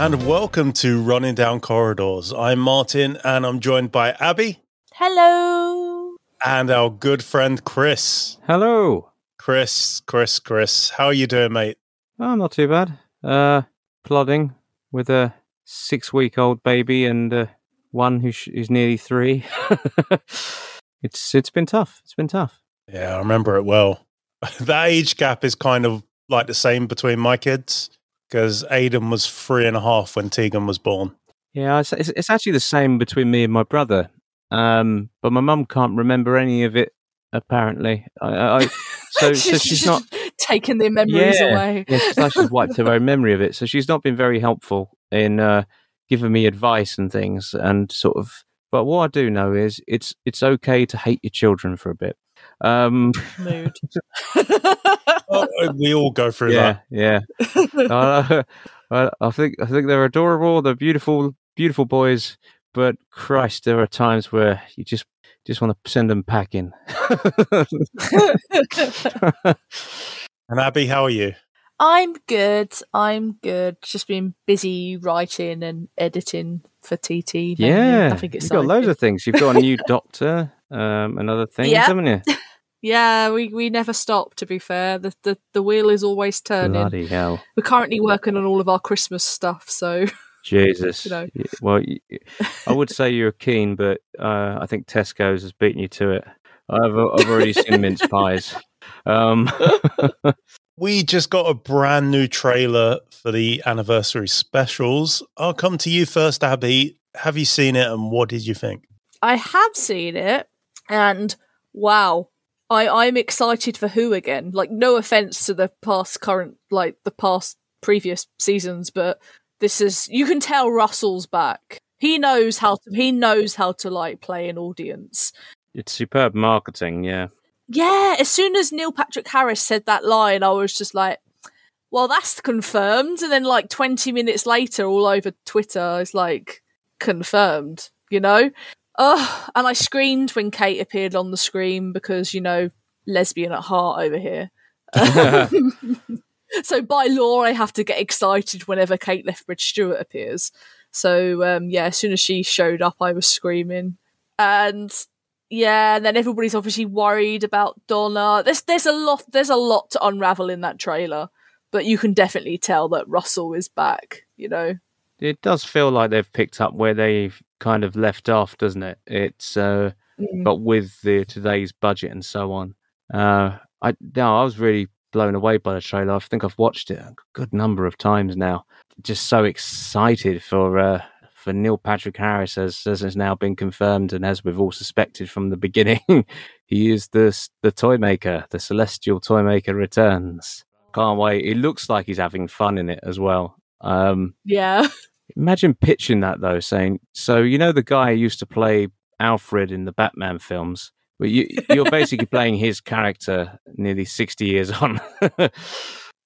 and welcome to Running Down Corridors. I'm Martyn, and I'm joined by Abi. Hello. And our good friend Chris. Hello. Chris, Chris, Chris. How are you doing, mate? Oh, not too bad. Uh, plodding with a six-week-old baby and uh, one who's, who's nearly three. it's it's been tough. It's been tough. Yeah, I remember it well. that age gap is kind of like the same between my kids because Aiden was three and a half when Tegan was born. Yeah, it's, it's, it's actually the same between me and my brother. Um, but my mum can't remember any of it. Apparently, I, I so she's, so she's not taking their memories yeah, away. yeah, she's like she's wiped her own memory of it. So she's not been very helpful in uh, giving me advice and things, and sort of. But what I do know is it's it's okay to hate your children for a bit. Um, Mood. Oh, we all go through yeah, that. yeah. Uh, I, I think I think they're adorable. They're beautiful, beautiful boys. But Christ, there are times where you just just want to send them packing. And Abi, how are you? I'm good. I'm good. Just been busy writing and editing for TT. mainly. yeah, Nothing you've got loads exciting. of things. You've got a new doctor um, and other things, Yeah. haven't you? Yeah, we, we never stop. To be fair, the, the the wheel is always turning. Bloody hell, We're currently working on all of our Christmas stuff, so Jesus. You know. Well, I would say you're keen, but uh, I think Tesco's has beaten you to it. I've I've already seen mince pies. Um, We just got a brand new trailer for the anniversary specials. I'll come to you first, Abi. Have you seen it and what did you think? I have seen it, and wow, I I'm excited for who again. Like, no offense to the past, current, like the past previous seasons, but this is you can tell Russell's back. He knows how to. He knows how to like play an audience. it's superb marketing, yeah. Yeah, as soon as Neil Patrick Harris said that line, I was just like, well, that's confirmed. And then, like, 20 minutes later, all over Twitter, it's like, confirmed, you know? Oh, and I screamed when Kate appeared on the screen because, you know, lesbian at heart over here. so by law, I have to get excited whenever Kate Lethbridge Stewart appears. So um, yeah, as soon as she showed up, I was screaming, and yeah, and then everybody's obviously worried about Donna. There's there's a lot there's a lot to unravel in that trailer, but you can definitely tell that Russell is back. You know, It does feel like they've picked up where they've kind of left off, doesn't it? It's uh, Mm. but with the today's budget and so on. Uh, I no, I was really blown away by the trailer. I think I've watched it a good number of times now. Just so excited for uh, for Neil Patrick Harris, as as has now been confirmed, and as we've all suspected from the beginning, he is the the toy maker. The celestial toy maker returns. Can't wait. It looks like he's having fun in it as well. Um, yeah, Imagine pitching that though, saying, "So you know the guy who used to play Alfred in the Batman films, but you, you're basically playing his character nearly sixty years on."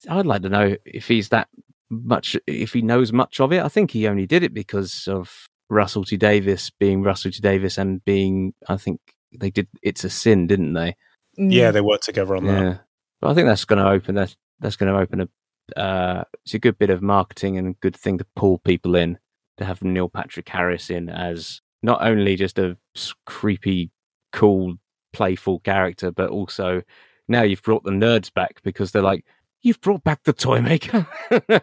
I'd like to know if he's that much, if he knows much of it. I think he only did it because of Russell T Davies being Russell T Davies and being. I think they did. It's a sin, didn't they? Mm. Yeah, they worked together on that. But I think that's going to open that. That's going to open a. Uh, it's a good bit of marketing and a good thing to pull people in to have Neil Patrick Harris in as not only just a creepy, cool, playful character, but also now you've brought the nerds back because they're like, you've brought back the toy maker.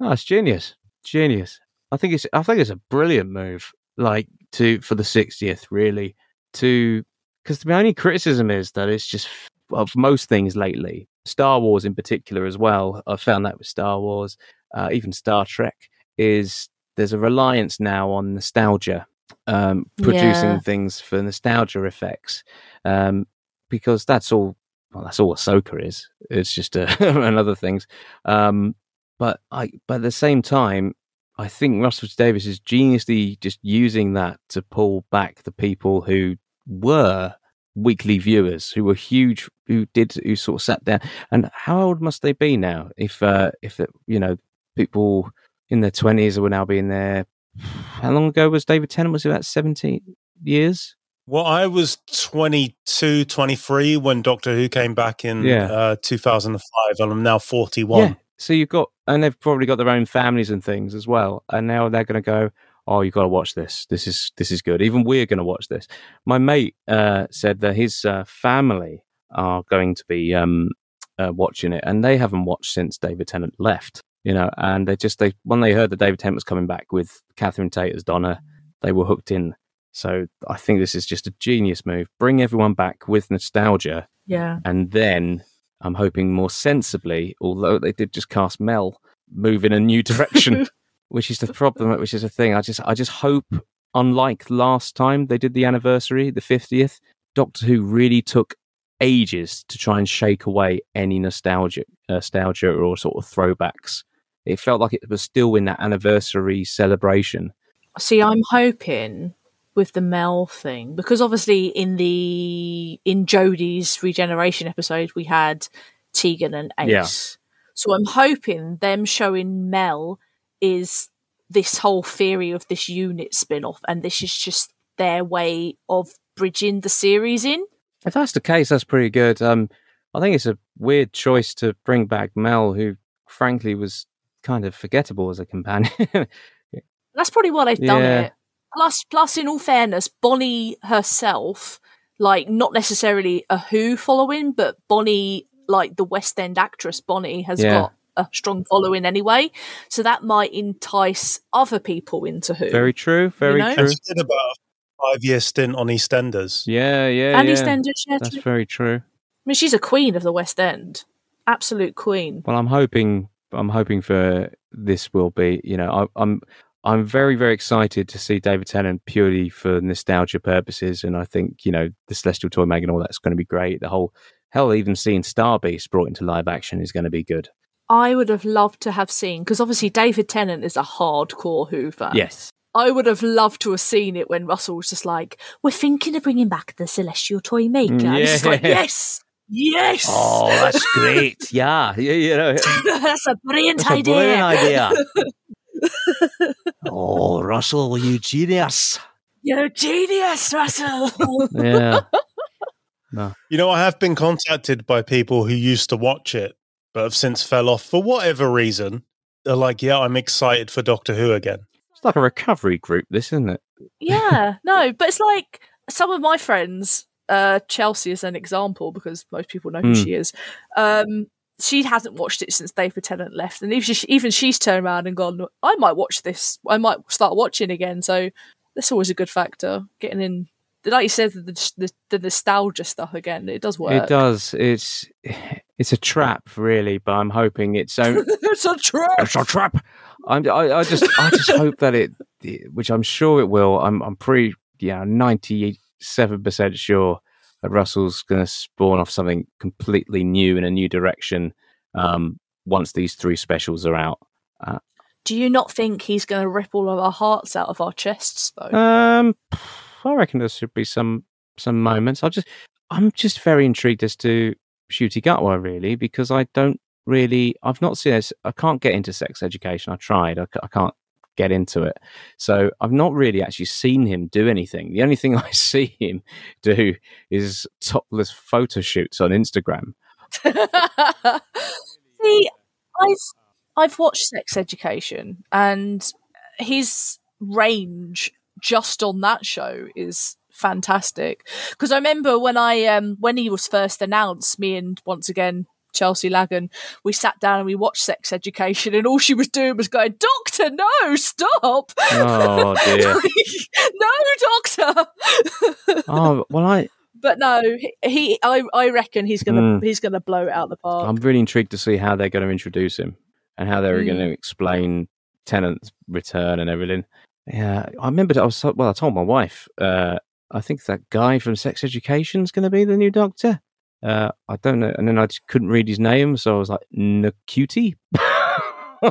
oh, genius, genius. I think it's. I think it's a brilliant move. Like to for the sixtieth, really to because the only criticism is that it's just of most things lately, Star Wars in particular as well. I found that with Star Wars, uh, even Star Trek, is there's a reliance now on nostalgia, um, producing Yeah. things for nostalgia effects, um, because that's all. Well, that's all Ahsoka is. It's just uh, and other things. Um, but I, but at the same time, I think Russell Davies is geniusly just using that to pull back the people who were weekly viewers, who were huge, who did, who sort of sat down. And how old must they be now? If, uh, if it, you know, people in their twenties will now be in their. How long ago was David Tennant? Was it about seventeen years? Well, I was 22, 23 when Doctor Who came back in Yeah. uh, 2005, and I'm now 41. Yeah. so you've got, and they've probably got their own families and things as well. And now they're going to go, oh, you've got to watch this. This is this is good. Even we're going to watch this. My mate uh, said that his uh, family are going to be um, uh, watching it, and they haven't watched since David Tennant left. You know, and they just they when they heard that David Tennant was coming back with Catherine Tate as Donna, they were hooked in. So I think this is just a genius move. Bring everyone back with nostalgia, Yeah. and then I'm hoping more sensibly, although they did just cast Mel, move in a new direction, which is the problem, which is a thing. I just I just hope, unlike last time they did the anniversary, the 50th, Doctor Who really took ages to try and shake away any nostalgia, uh, nostalgia or sort of throwbacks. It felt like it was still in that anniversary celebration. See, I'm hoping with the Mel thing because obviously in the in Jodie's regeneration episode we had Tegan and Ace. Yeah. So I'm hoping them showing Mel is this whole theory of this unit spin-off and this is just their way of bridging the series in. If that's the case, that's pretty good. Um, I think it's a weird choice to bring back Mel, who frankly was kind of forgettable as a companion. That's probably why they've done Yeah. it. Plus, plus, in all fairness, Bonnie herself, like not necessarily a Who following, but Bonnie, like the West End actress Bonnie, has Yeah. got a strong following anyway. So that might entice other people into Who. very true. Very know? true. And she did about a five year stint on EastEnders. Yeah, yeah, and yeah. EastEnders, yeah, That's too. very true. I mean, she's a queen of the West End, absolute queen. Well, I'm hoping. I'm hoping for this will be. You know, I, I'm. I'm very, very excited to see David Tennant purely for nostalgia purposes, and I think you know the Celestial Toy Mag and all that's going to be great. The whole hell, even seeing Star Beast brought into live action is going to be good. I would have loved to have seen because obviously David Tennant is a hardcore Hoover. Yes, I would have loved to have seen it when Russell was just like, "We're thinking of bringing back the Celestial Toy Maker." And it's just like, yes, yes. Oh, that's great. yeah, yeah, you know, That's a brilliant that's a idea. brilliant idea. oh, Russell, you genius. You're a genius, Russell. Yeah. You know, I have been contacted by people who used to watch it, but have since fell off for whatever reason. They're like, yeah, I'm excited for Doctor Who again. It's like a recovery group, this, isn't it? yeah, no, but it's like some of my friends, uh, Chelsea is an example because most people know who Mm. she is. Um, she hasn't watched it since David Tennant left, and even, she, even she's turned around and gone, "I might watch this. I might start watching again." So that's always a good factor. Getting in, like you said, the, the, the nostalgia stuff again. It does work. It does. It's it's a trap, really, but I'm hoping it's own. it's a trap. it's a trap. I'm, I, I just I just hope that it, which I'm sure it will. I'm I'm pretty yeah ninety seven percent sure that Russell's going to spawn off something completely new in a new direction. Um, once these three specials are out. Do you not think he's going to rip all of our hearts out of our chests, though? Um, I reckon there should be some some moments. I just I'm just very intrigued as to Ncuti Gatwa really because I don't really I've not seen this. I can't get into sex education. I tried. I, I can't get into it. So I've not really actually seen him do anything. The only thing I see him do is topless photo shoots on Instagram. See, I've I've watched Sex Education, and his range just on that show is fantastic. Because I remember when I um when he was first announced, me and once again Chelsea Lagan, we sat down and we watched Sex Education, and all she was doing was going, "Doctor, no, stop! Oh dear. no, Doctor." oh well, I but no, he, he I I reckon he's gonna Mm. he's gonna blow it out the park. I'm really intrigued to see how they're going to introduce him and how they're Mm. going to explain Tennant's return and everything. Yeah, I remember. I was so- well. I told my wife. Uh, I think that guy from Sex Education is going to be the new Doctor. Uh, I don't know, and then I just couldn't read his name, so I was like, "Nacuti."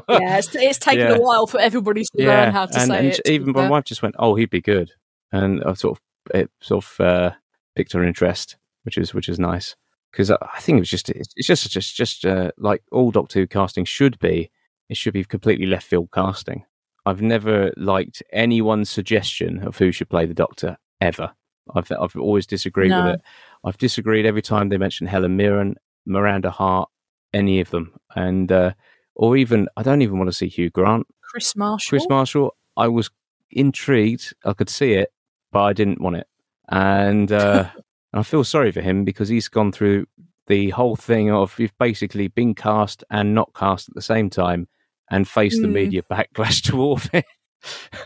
yeah, it's, it's taken Yeah. a while for everybody to learn how to and, say and it. even my wife just went, "Oh, he'd be good," and I sort of it sort of uh, picked her interest, which is which is nice because I I think it was just it's it's just just just uh, like all Doctor Who casting should be. It should be completely left field casting. I've never liked anyone's suggestion of who should play the Doctor ever. I've I've always disagreed No. with it. I've disagreed every time they mention Helen Mirren, Miranda Hart, any of them, and uh, or even I don't even want to see Hugh Grant. Kris Marshall. Kris Marshall, I was intrigued. I could see it, but I didn't want it. And uh, and I feel sorry for him because he's gone through the whole thing of you've basically been cast and not cast at the same time and faced the Mm. media backlash toward it.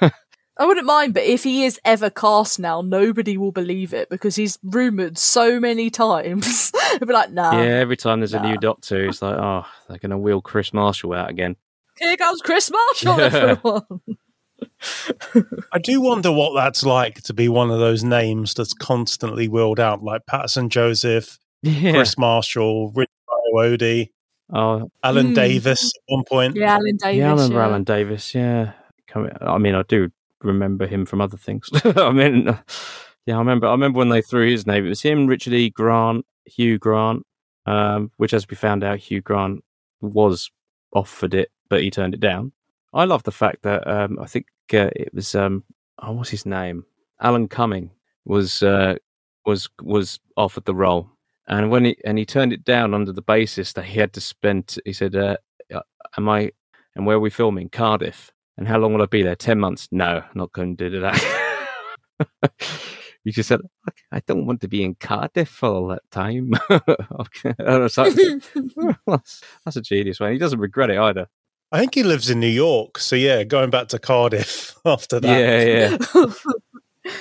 I wouldn't mind, but if he is ever cast now, nobody will believe it because he's rumoured so many times. They'll be like, nah, yeah, every time there's a new doctor, it's like, oh, they're going to wheel Kris Marshall out again. here comes Kris Marshall, Yeah. everyone. I do wonder what that's like to be one of those names that's constantly wheeled out, like Paterson Joseph, Yeah. Kris Marshall, Richard Ayoade, Oh, Alan Hmm. Davis at one point. Yeah, Alan Davies. yeah, I remember yeah. Alan Davies. Yeah, Come- I mean, I do remember him from other things. I mean, yeah, I remember. I remember when they threw his name. It was him, Richard E. Grant, Hugh Grant. Um, which, as we found out, Hugh Grant was offered it, but he turned it down. I love the fact that um, I think uh, it was um, oh, what's his name? Alan Cumming was uh, was was offered the role, and when he and he turned it down under the basis that he had to spend. He said, uh, "Am I? And where are we filming? Cardiff. And how long will I be there? Ten months? No, not going to do that." you just said, "I don't want to be in Cardiff for all that time." okay. And I was like, that's, that's a genius man. He doesn't regret it either. I think he lives in New York. So yeah, going back to Cardiff after that. Yeah, yeah.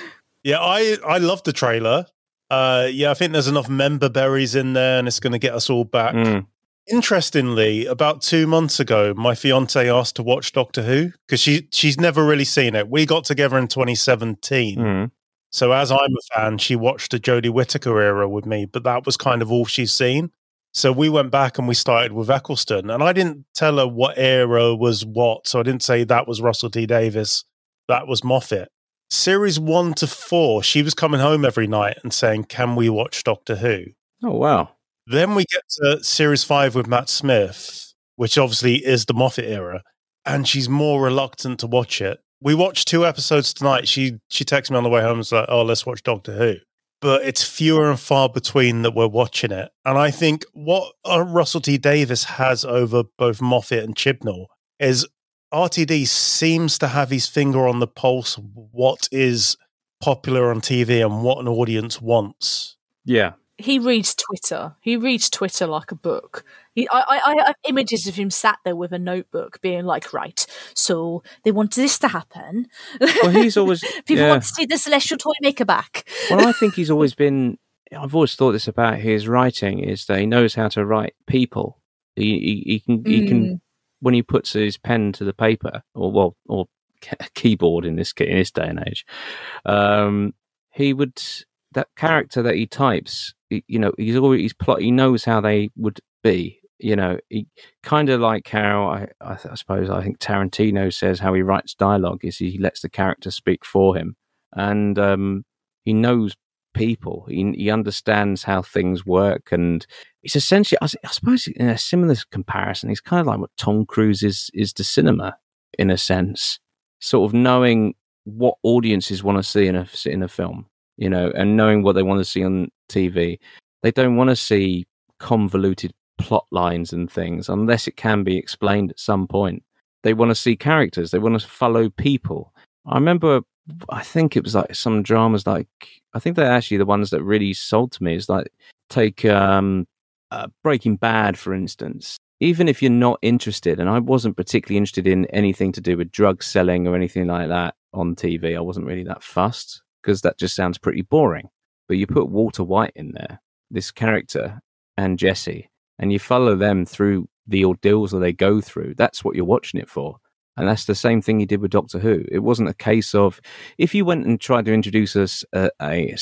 Yeah, I I love the trailer. Uh yeah, I think there's enough member berries in there and it's going to get us all back. Mm. Interestingly, about 2 months ago, my fiance asked to watch Doctor Who because she she's never really seen it. We got together in 2017. Mm. So as I'm a fan, she watched the Jodie Whittaker era with me, but that was kind of all she's seen. So we went back and we started with Eccleston, and I didn't tell her what era was what. So I didn't say that was Russell T Davies, that was Moffat. Series one to four, she was coming home every night and saying, "Can we watch Doctor Who?" Oh wow. Then we get to series five with Matt Smith, which obviously is the Moffat era, and she's more reluctant to watch it. We watched two episodes tonight. She she texted me on the way home and like, "Oh, let's watch Doctor Who." But it's fewer and far between that we're watching it. And I think what uh, Russell T Davies has over both Moffat and Chibnall is RTD seems to have his finger on the pulse what is popular on TV and what an audience wants. Yeah. He reads Twitter. He reads Twitter like a book. He, I, I, I have images of him sat there with a notebook, being like, "Right, so they want this to happen. Well, he's always People yeah. want to see the celestial toy maker back." well, I think he's always been. I've always thought this about his writing is that he knows how to write people. He he, he can he can when he puts his pen to the paper or well or ke- keyboard in this in this day and age, um, he would that character that he types. You know, he's always he's plot. He knows how they would be. You know, he kind of like how I, I, I suppose I think Tarantino says how he writes dialogue is he lets the character speak for him, and um, he knows people. He, he understands how things work, and it's essentially, I suppose, in a similar comparison, he's kind of like what Tom Cruise is is to cinema, in a sense, sort of knowing what audiences want to see in a in a film, you know, and knowing what they want to see on TV. They don't want to see convoluted plot lines and things unless it can be explained at some point. They want to see characters. They want to follow people. I remember I think it was like some dramas like I think they're actually the ones that really sold to me. Is like take um, uh, Breaking Bad for instance. Even if you're not interested, and I wasn't particularly interested in anything to do with drug selling or anything like that on TV, I wasn't really that fussed because that just sounds pretty boring. But you put Walter White in there, this character, and Jesse, and you follow them through the ordeals that they go through. That's what you're watching it for. And that's the same thing he did with Doctor Who. It wasn't a case of if you went and tried to introduce us a, a,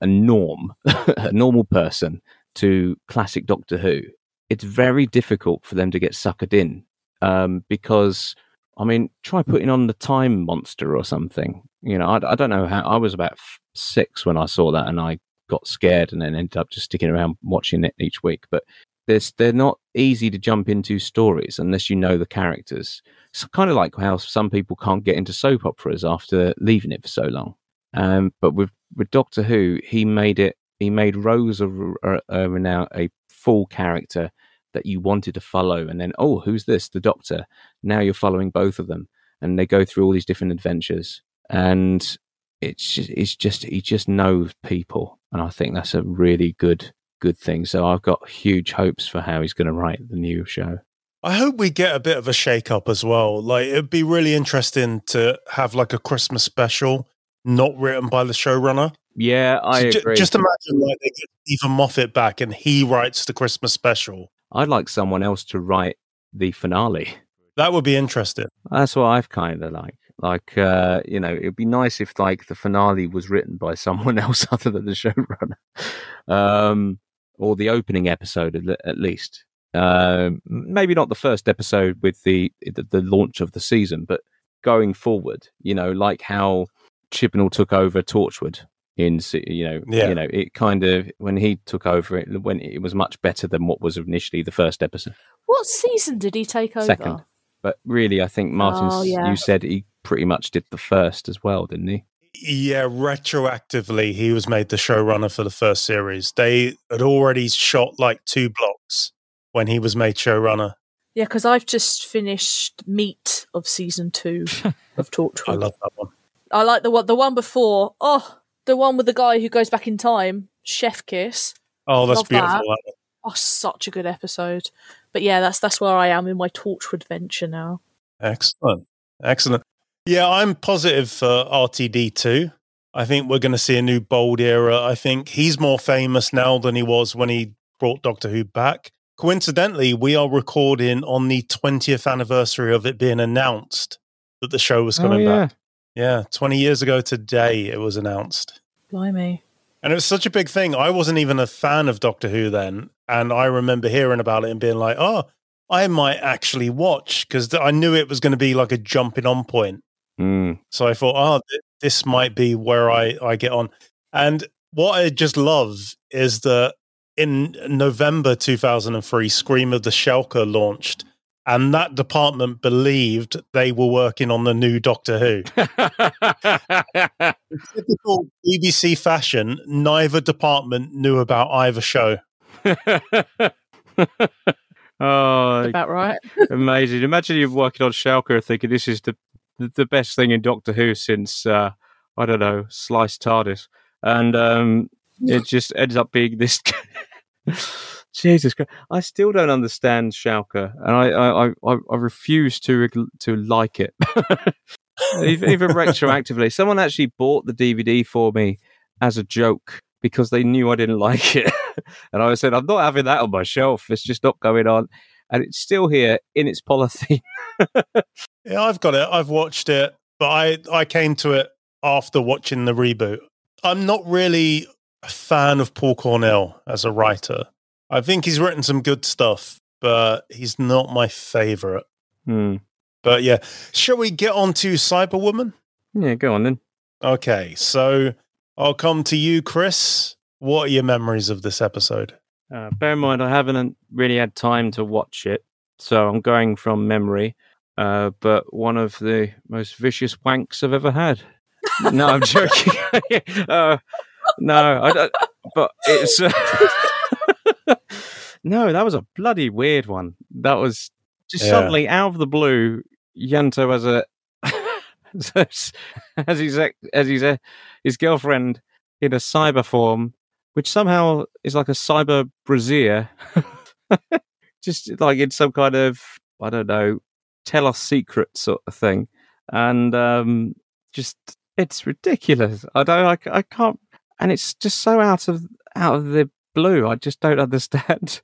a norm, a normal person to classic Doctor Who, it's very difficult for them to get suckered in um, because, I mean, try putting on the Time Monster or something. You know, I, I don't know how. I was about six when I saw that, and I got scared, and then ended up just sticking around watching it each week. But there's, they're not easy to jump into stories unless you know the characters. It's kind of like how some people can't get into soap operas after leaving it for so long. Um, but with with Doctor Who, he made it. He made Rose a, a, a now a full character, that you wanted to follow, and then oh, who's this? The Doctor. Now you're following both of them, and they go through all these different adventures, and it's just, it's just he just knows people, and I think that's a really good good thing. So I've got huge hopes for how he's going to write the new show. I hope we get a bit of a shake up as well. Like it'd be really interesting to have like a Christmas special not written by the showrunner. Yeah, I So agree. just imagine like they get Steven Moffat back and he writes the Christmas special. I'd like someone else to write the finale. That would be interesting. That's what I've kind of like. Like, uh, you know, it'd be nice if like the finale was written by someone else other than the showrunner, um, or the opening episode at, least. Um, maybe not the first episode with the, the the launch of the season, but going forward, you know, like how Chibnall took over Torchwood in, you know, Yeah. you know, it kind of when he took over it, when it was much better than what was initially the first episode. What season did he take over? Second. But really, I think Martyn, Oh, yeah. you said he pretty much did the first as well, didn't he? Yeah, retroactively, he was made the showrunner for the first series. They had already shot like two blocks when he was made showrunner. Yeah, because I've just finished Meat of season two of Torchwood. I love that one. I like the one the one before. Oh, the one with the guy who goes back in time, Chef Kiss. Oh, that's Love beautiful. that. that. Oh, such a good episode. But yeah, that's that's where I am in my Torchwood venture now. Excellent. Excellent. Yeah, I'm positive for RTD2. I think we're going to see a new bold era. I think he's more famous now than he was when he brought Doctor Who back. Coincidentally, we are recording on the 20th anniversary of it being announced that the show was oh, coming Oh, yeah. back. Yeah, 20 years ago today it was announced. Blimey. And it was such a big thing. I wasn't even a fan of Doctor Who then. And I remember hearing about it and being like, oh, I might actually watch because I knew it was going to be like a jumping on point. Mm. So I thought, oh, th- this might be where I, I get on. And what I just love is that in November 2003, Scream of the Shalka launched. And that department believed they were working on the new Doctor Who. In typical BBC fashion, neither department knew about either show. oh, About right. amazing! Imagine you're working on Shalka thinking this is the the, the best thing in Doctor Who since uh, I don't know sliced TARDIS, and um, it just ends up being this. Jesus Christ! I still don't understand Shalka, and I I, I, I- refuse to to like it. even, even retroactively, someone actually bought the DVD for me as a joke because they knew I didn't like it, and I said, "I'm not having that on my shelf. It's just not going on." And it's still here in its polythene. Yeah, I've got it. I've watched it, but I, I came to it after watching the reboot. I'm not really a fan of Paul Cornell as a writer. I think he's written some good stuff, but he's not my favorite. Hmm. But yeah, shall we get on to Cyberwoman? Yeah, go on then. Okay, so I'll come to you, Chris. What are your memories of this episode? Uh, bear in mind, I haven't really had time to watch it, so I'm going from memory. Uh, but one of the most vicious wanks I've ever had. no, I'm joking. uh, no, I don't. But it's uh, no, that was a bloody weird one. That was just Yeah. suddenly out of the blue. Ianto has a as his ex- as his uh, his girlfriend in a cyber form, which somehow is like a cyber brazier, just like in some kind of I don't know, tell us secret sort of thing, and um, just it's ridiculous. I don't, I, I can't, and it's just so out of out of the blue. I just don't understand.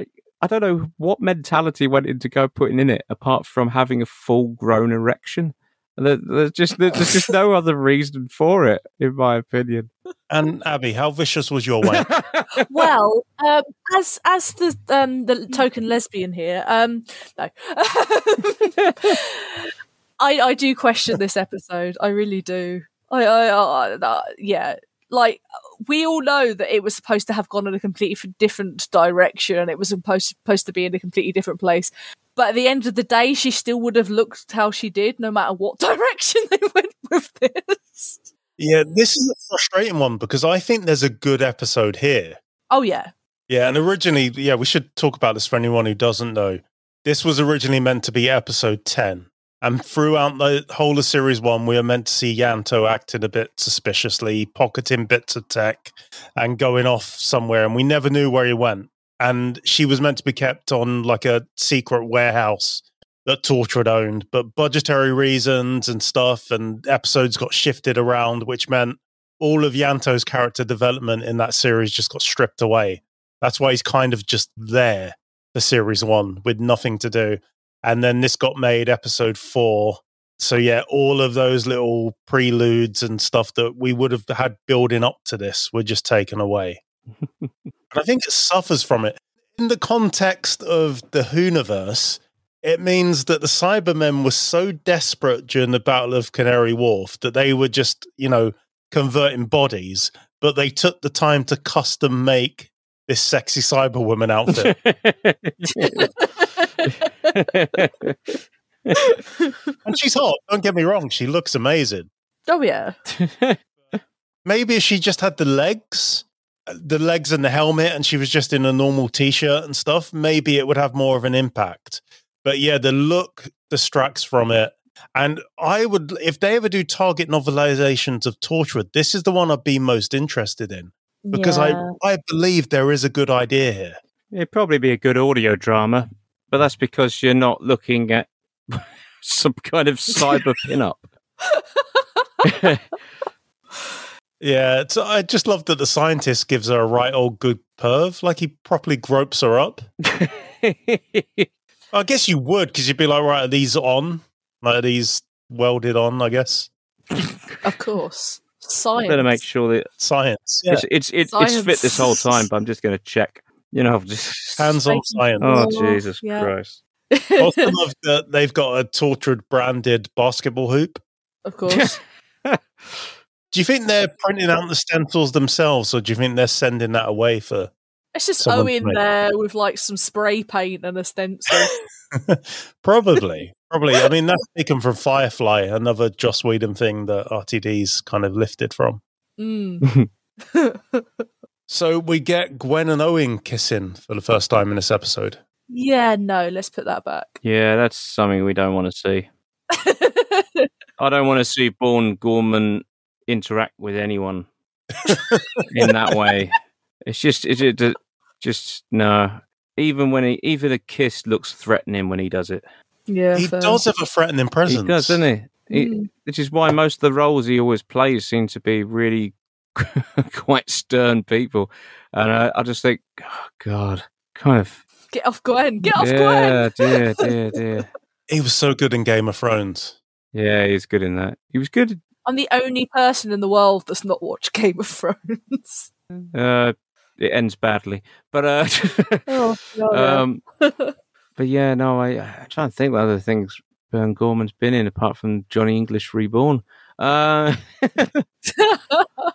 I, I don't know what mentality went into go putting in it apart from having a full grown erection. There, there's just there's just no other reason for it, in my opinion. And Abi, how vicious was your wank? well, um, as as the um, the token lesbian here, um, no, I I do question this episode. I really do. I I, I, I yeah, like we all know that it was supposed to have gone in a completely different direction, and it was supposed supposed to be in a completely different place. But at the end of the day, she still would have looked how she did, no matter what direction they went with this. yeah, this is a frustrating one because I think there's a good episode here. Oh yeah, Yeah, and originally, yeah, we should talk about this for anyone who doesn't know. This was originally meant to be episode 10. And throughout the whole of series one, we are meant to see Ianto acting a bit suspiciously, pocketing bits of tech and going off somewhere. And we never knew where he went. And she was meant to be kept on like a secret warehouse that Torchwood owned, but budgetary reasons and stuff, and episodes got shifted around, which meant all of Ianto's character development in that series just got stripped away. That's why he's kind of just there for series one with nothing to do. And then this got made episode four. So yeah, all of those little preludes and stuff that we would have had building up to this were just taken away. and I think it suffers from it. In the context of the Whoniverse, it means that the Cybermen were so desperate during the Battle of Canary Wharf that they were just, you know, converting bodies, but they took the time to custom make this sexy Cyberwoman outfit. and she's hot. Don't get me wrong; she looks amazing. Oh yeah. Maybe if she just had the legs, uh, the legs and the helmet, and she was just in a normal t-shirt and stuff, maybe it would have more of an impact. But yeah, the look distracts from it. And I would, if they ever do target novelizations of Torchwood, this is the one I'd be most interested in because Yeah. I, I believe there is a good idea here. It'd probably be a good audio drama, but that's because you're not looking at some kind of cyber pinup. Yeah, it's, I just love that the scientist gives her a right old good perv, like he properly gropes her up. I guess you would, because you'd be like, right, are these on? Like, are these welded on? I guess Of course. Science. Better make sure that science, yeah. it's it's it, it's fit this whole time. But I'm just going to check. You know, just hands-on science. Oh Oh, Jesus yeah. Christ! I also love that they've got a Torchwood branded basketball hoop. of course. Do you think they're printing out the stencils themselves, or do you think they're sending that away for? It's just Someone Owen there with like some spray paint and a stencil. Probably, probably. I mean, that's taken from Firefly, another Joss Whedon thing that RTD's kind of lifted from. Mm. So we get Gwen and Owen kissing for the first time in this episode. yeah, no, let's put that back. Yeah, that's something we don't want to see. I don't want to see Burn Gorman interact with anyone in that way. It's just, it's just, just no. Even when he, even a kiss looks threatening when he does it. Yeah, he fair. does have a threatening presence. He does, doesn't he? he Mm. Which is why most of the roles he always plays seem to be really quite stern people, and I, I just think, oh God, kind of, Get off Gwen. Get off Gwen. yeah, dear, dear, dear. He was so good in Game of Thrones. Yeah, he's good in that. He was good. I'm the only person in the world that's not watched Game of Thrones. Uh, it ends badly, but uh, oh, no, um, but yeah, no, I I'm trying to think what other things Burn Gorman's been in apart from Johnny English Reborn. Uh,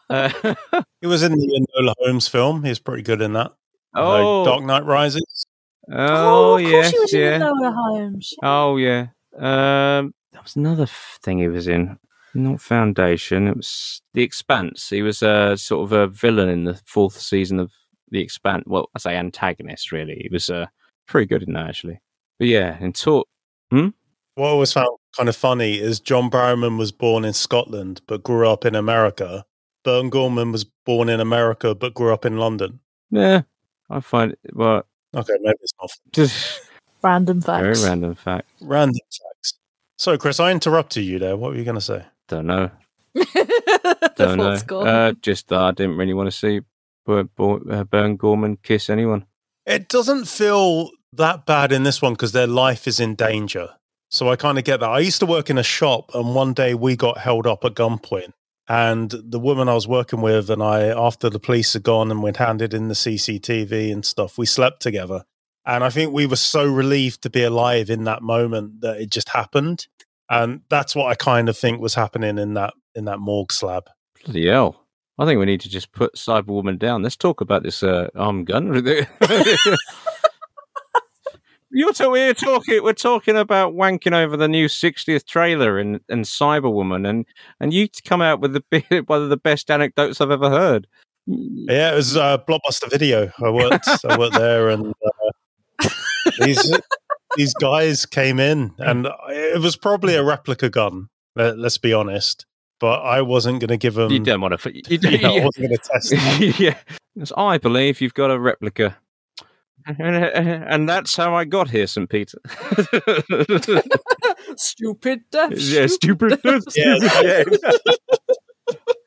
uh, He was in the Enola Holmes film. He was pretty good in that. oh, Uh, Dark Knight Rises. oh, of yes, she was yeah. in Enola Holmes. Oh yeah. Um, that was another f- thing he was in. Not Foundation. It was The Expanse. He was a sort of a villain in the fourth season of The Expanse. Well, I say antagonist. Really, he was uh, pretty good in that actually. But yeah, in talk. What I always found kind of funny is John Barrowman was born in Scotland but grew up in America. Burn Gorman was born in America but grew up in London. Yeah, I find it, well Okay, maybe it's not just Random facts. very facts. random fact. random facts. So, Chris, I interrupted you there. What were you going to say? Don't know. Don't know. gone. Uh, just that I didn't really want to see Burn, uh, Burn Gorman kiss anyone. It doesn't feel that bad in this one because their life is in danger. So I kind of get that. I used to work in a shop, and one day we got held up at gunpoint. And the woman I was working with, and I, after the police had gone and we'd handed in the CCTV and stuff, we slept together. And I think we were so relieved to be alive in that moment that it just happened. And that's what I kind of think was happening in that in that morgue slab. Bloody hell. I think we need to just put Cyberwoman down. Let's talk about this uh, armed gun. You're talking. We're talking. We're talking about wanking over the new 60th trailer and and Cyberwoman, and and you come out with the one of the best anecdotes I've ever heard. Yeah, it was uh, Blockbuster Video. I worked, I worked there, and uh, these these guys came in, and it was probably a replica gun. Let, us be honest, but I wasn't going to give them. You don't want to. You, you know, I wasn't going to test. Them. yeah, I believe you've got a replica. And that's how I got here, St. Peter. stupid death. Yeah, stupid death. Yeah.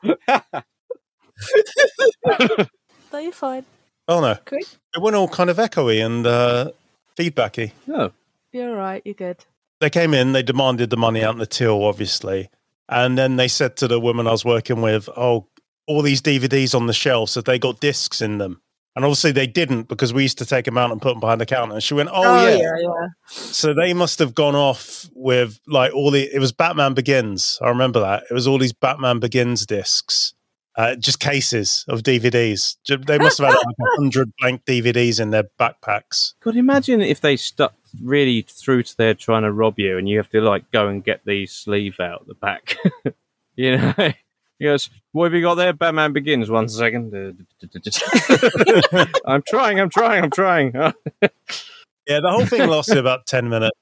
no, you're fine. Oh no, Great. it went all kind of echoey and uh, feedbacky. Oh, You're all right. You're good. They came in, they demanded the money out in the till, obviously, and then they said to the woman I was working with, "Oh, all these DVDs on the shelves, so they got discs in them." And obviously they didn't because we used to take them out and put them behind the counter. And she went, "Oh, yeah. yeah, yeah. So they must have gone off with like all the. It was Batman Begins. I remember that. It was all these Batman Begins discs, uh, just cases of DVDs. They must have had like a hundred blank DVDs in their backpacks. God, imagine if they stuck really through to there trying to rob you, and you have to like go and get the sleeve out the back. you know, he goes, "What have you got there?" Batman Begins. One second. Uh, I'm trying. I'm trying. I'm trying. Yeah, the whole thing lasted about ten minutes,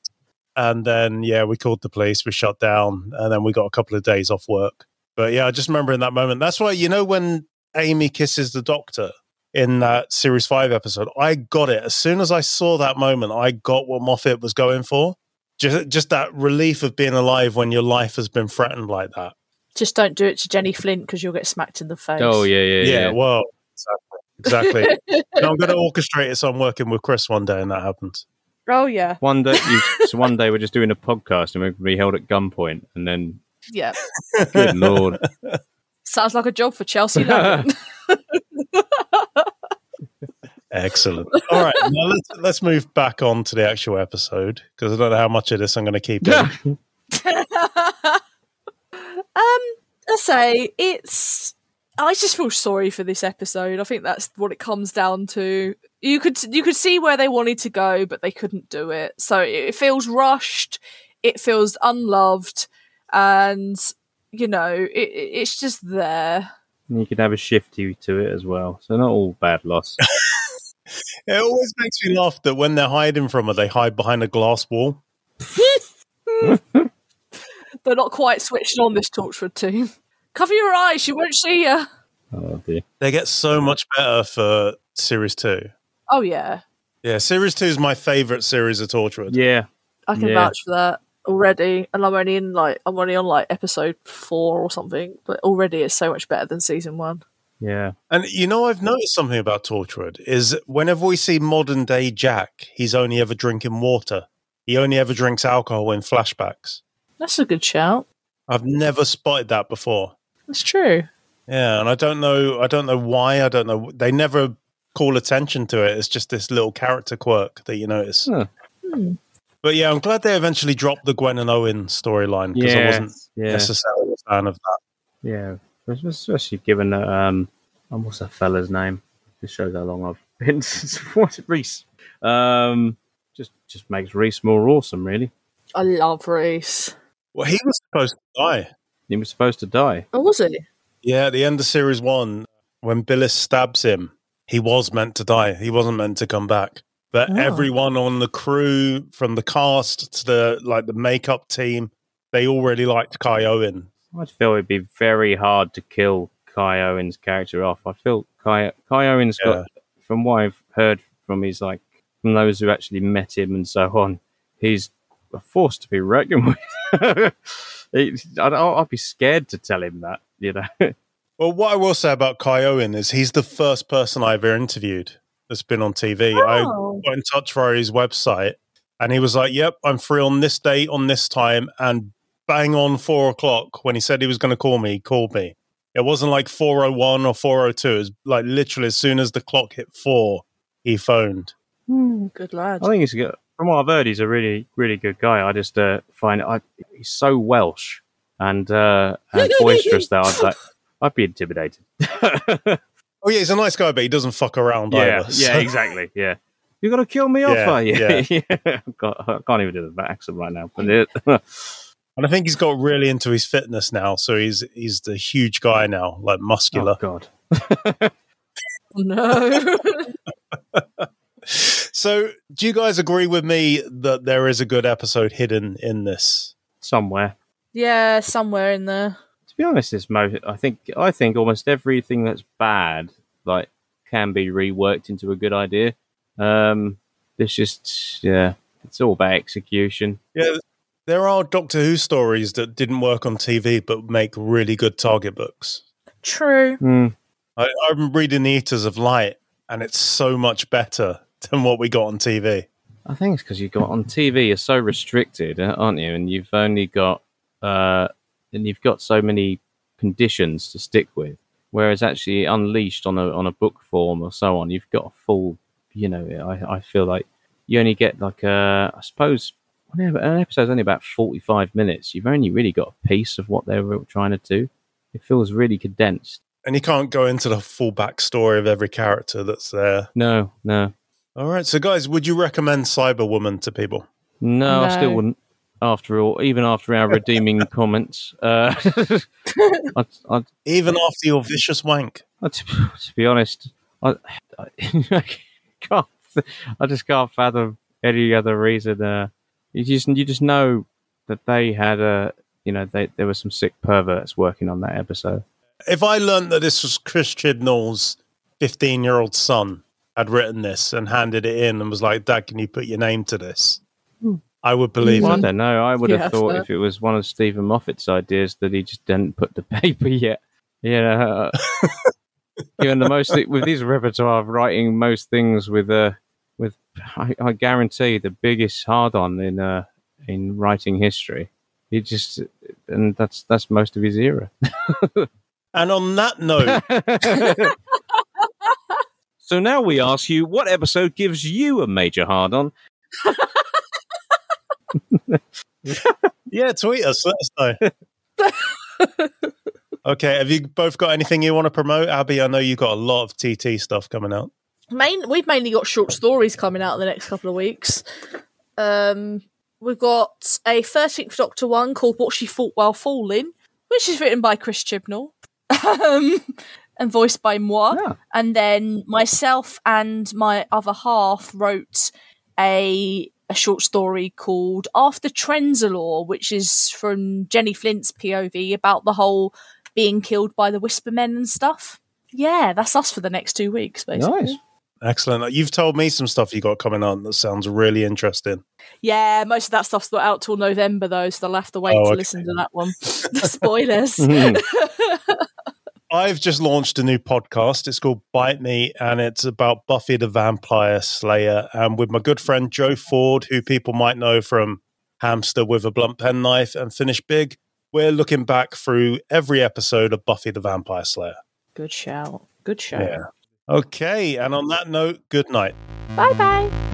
and then yeah, we called the police. We shut down, and then we got a couple of days off work. But yeah, I just remember in that moment. That's why you know when Amy kisses the doctor in that series five episode, I got it as soon as I saw that moment. I got what Moffat was going for. Just, just that relief of being alive when your life has been threatened like that. Just don't do it to Jenny Flint because you'll get smacked in the face. oh yeah, yeah, Yeah, yeah. well, exactly. exactly. no, I'm going to orchestrate it so I'm working with Chris one day and that happens. Oh yeah, One day, you, so one day we're just doing a podcast and we're going to be held at gunpoint, and then, yeah. good lord, Sounds like a job for Chelsea Logan. Excellent. All right, now let's let's move back on to the actual episode because I don't know how much of this I'm going to keep. In. um, I say it's. I just feel sorry for this episode. I think that's what it comes down to. You could you could see where they wanted to go, but they couldn't do it. So it feels rushed. It feels unloved, and you know it, it- it's just there. you could have a shifty to it as well. So not all bad loss. It always makes me laugh that when they're hiding from her, they hide behind a glass wall. They're not quite switched on this Torchwood team. Cover your eyes; she won't see you. Oh dear. They get so much better for series two. Oh yeah, Yeah, series two is my favorite series of Torchwood. Yeah, I can Yeah. vouch for that already, and I'm only in like I'm only on like episode four or something, but already it's so much better than season one. yeah. And you know, I've noticed something about Torchwood is whenever we see modern day Jack, he's only ever drinking water. He only ever drinks alcohol in flashbacks. That's a good shout. I've never spotted that before. That's true. Yeah, and I don't know. I don't know why. I don't know. They never call attention to it. It's just this little character quirk that you notice. Huh. Hmm. But yeah, I'm glad they eventually dropped the Gwen and Owen storyline because I wasn't yeah, necessarily a fan of that. yeah. Especially given that, um, um, what's that fella's name? This shows how long I've been. what's it, Rhys? Um, just just makes Rhys more awesome. Really, I love Rhys. Well, he was supposed to die. he was supposed to die. Oh, was he? Yeah, at the end of series one, when Bilis stabs him, he was meant to die. He wasn't meant to come back. But Oh. everyone on the crew, from the cast to the like the makeup team, they all really liked Kai Owen. I feel it'd be very hard to kill Kai Owen's character off. I feel Kai Kai Owen's Yeah. got, from what I've heard from his like from those who actually met him and so on, he's a force to be reckoned with. It- I'd, I'd be scared to tell him that, you know. Well, what I will say about Kai Owen is he's the first person I ever interviewed that's been on TV. I Oh. got in touch via his website and he was like, Yep, I'm free on this date, on this time. And bang on four o'clock when he said he was going to call me, he called me. It wasn't like 401 or 402. It was like literally as soon as the clock hit four, he phoned. Hmm, good lad. I think he's good. From what I've heard, he's a really, really good guy. I just uh, find I, he's so Welsh and uh, and boisterous that I'd like, I'd be intimidated. Oh, yeah, he's a nice guy, but he doesn't fuck around yeah, either. yeah, exactly. Yeah, you're gonna kill me off, are you? yeah. yeah. God, I can't even do the accent right now. But it, And I think he's got really into his fitness now. So he's he's the huge guy now, like muscular. oh God, no. So, do you guys agree with me that there is a good episode hidden in this? Somewhere. yeah, somewhere in there. To be honest, this most I think I think almost everything that's bad like can be reworked into a good idea. Um, it's just yeah, it's all about execution. Yeah, there are Doctor Who stories that didn't work on TV but make really good target books. True. Hmm. I, I'm reading The Eaters of Light, and it's so much better than what we got on TV. I think it's because you got on TV. You're so restricted, uh, aren't you? And you've only got uh, and you've got so many conditions to stick with. Whereas actually unleashed on a on a book form or so on, you've got a full. You know, I I feel like you only get like a I suppose an episode's only about forty five minutes. You've only really got a piece of what they were trying to do. It feels really condensed. And you can't go into the full backstory of every character that's there. No, no, All right, so guys, would you recommend Cyberwoman to people? no. I still wouldn't. After all, even after our redeeming comments, uh, I'd, I'd Even after your vicious wank? Uh, to, to be honest, I, I can't. I just can't fathom any other reason. Uh, you just you just know that they had a you know they there were some sick perverts working on that episode. If I learned that this was Chris Chibnall's 15 year old son had written this and handed it in and was like, Dad, can you put your name to this? I would believe Well, I don't know. I would Yeah, have thought fair. if it was one of Steven Moffat's ideas that he just didn't put the paper yet. You know, uh, the most with his repertoire of writing most things with uh, with I, I guarantee the biggest hard on in uh, in writing history. He just and that's that's most of his era. And on that note, so now we ask you, what episode gives you a major hard on? yeah, tweet us. Let us know. okay, have you both got anything you want to promote? Abi, I know you've got a lot of TT stuff coming out. Main, we've mainly got short stories coming out in the next couple of weeks. Um, we've got a 13th Doctor one called What She Thought While Falling, which is written by Chris Chibnall um, and voiced by moi. Yeah. And then myself and my other half wrote a a short story called After Trenzalore, which is from Jenny Flint's POV about the whole being killed by the Whisper Men and stuff. Yeah, that's us for the next two weeks, basically. Nice. Excellent. You've told me some stuff you got coming on that sounds really interesting. Yeah, most of that stuff's not out till November though, so they'll have to wait Oh, to okay. listen to that one. the spoilers. I've just launched a new podcast. It's called Bite Me, and it's about Buffy the Vampire Slayer. And with my good friend Joe Ford, who people might know from Hamster with a Blunt Penknife and Finish Big, we're looking back through every episode of Buffy the Vampire Slayer. Good shout. Good shout. Yeah. Okay, and on that note, good night. Bye bye.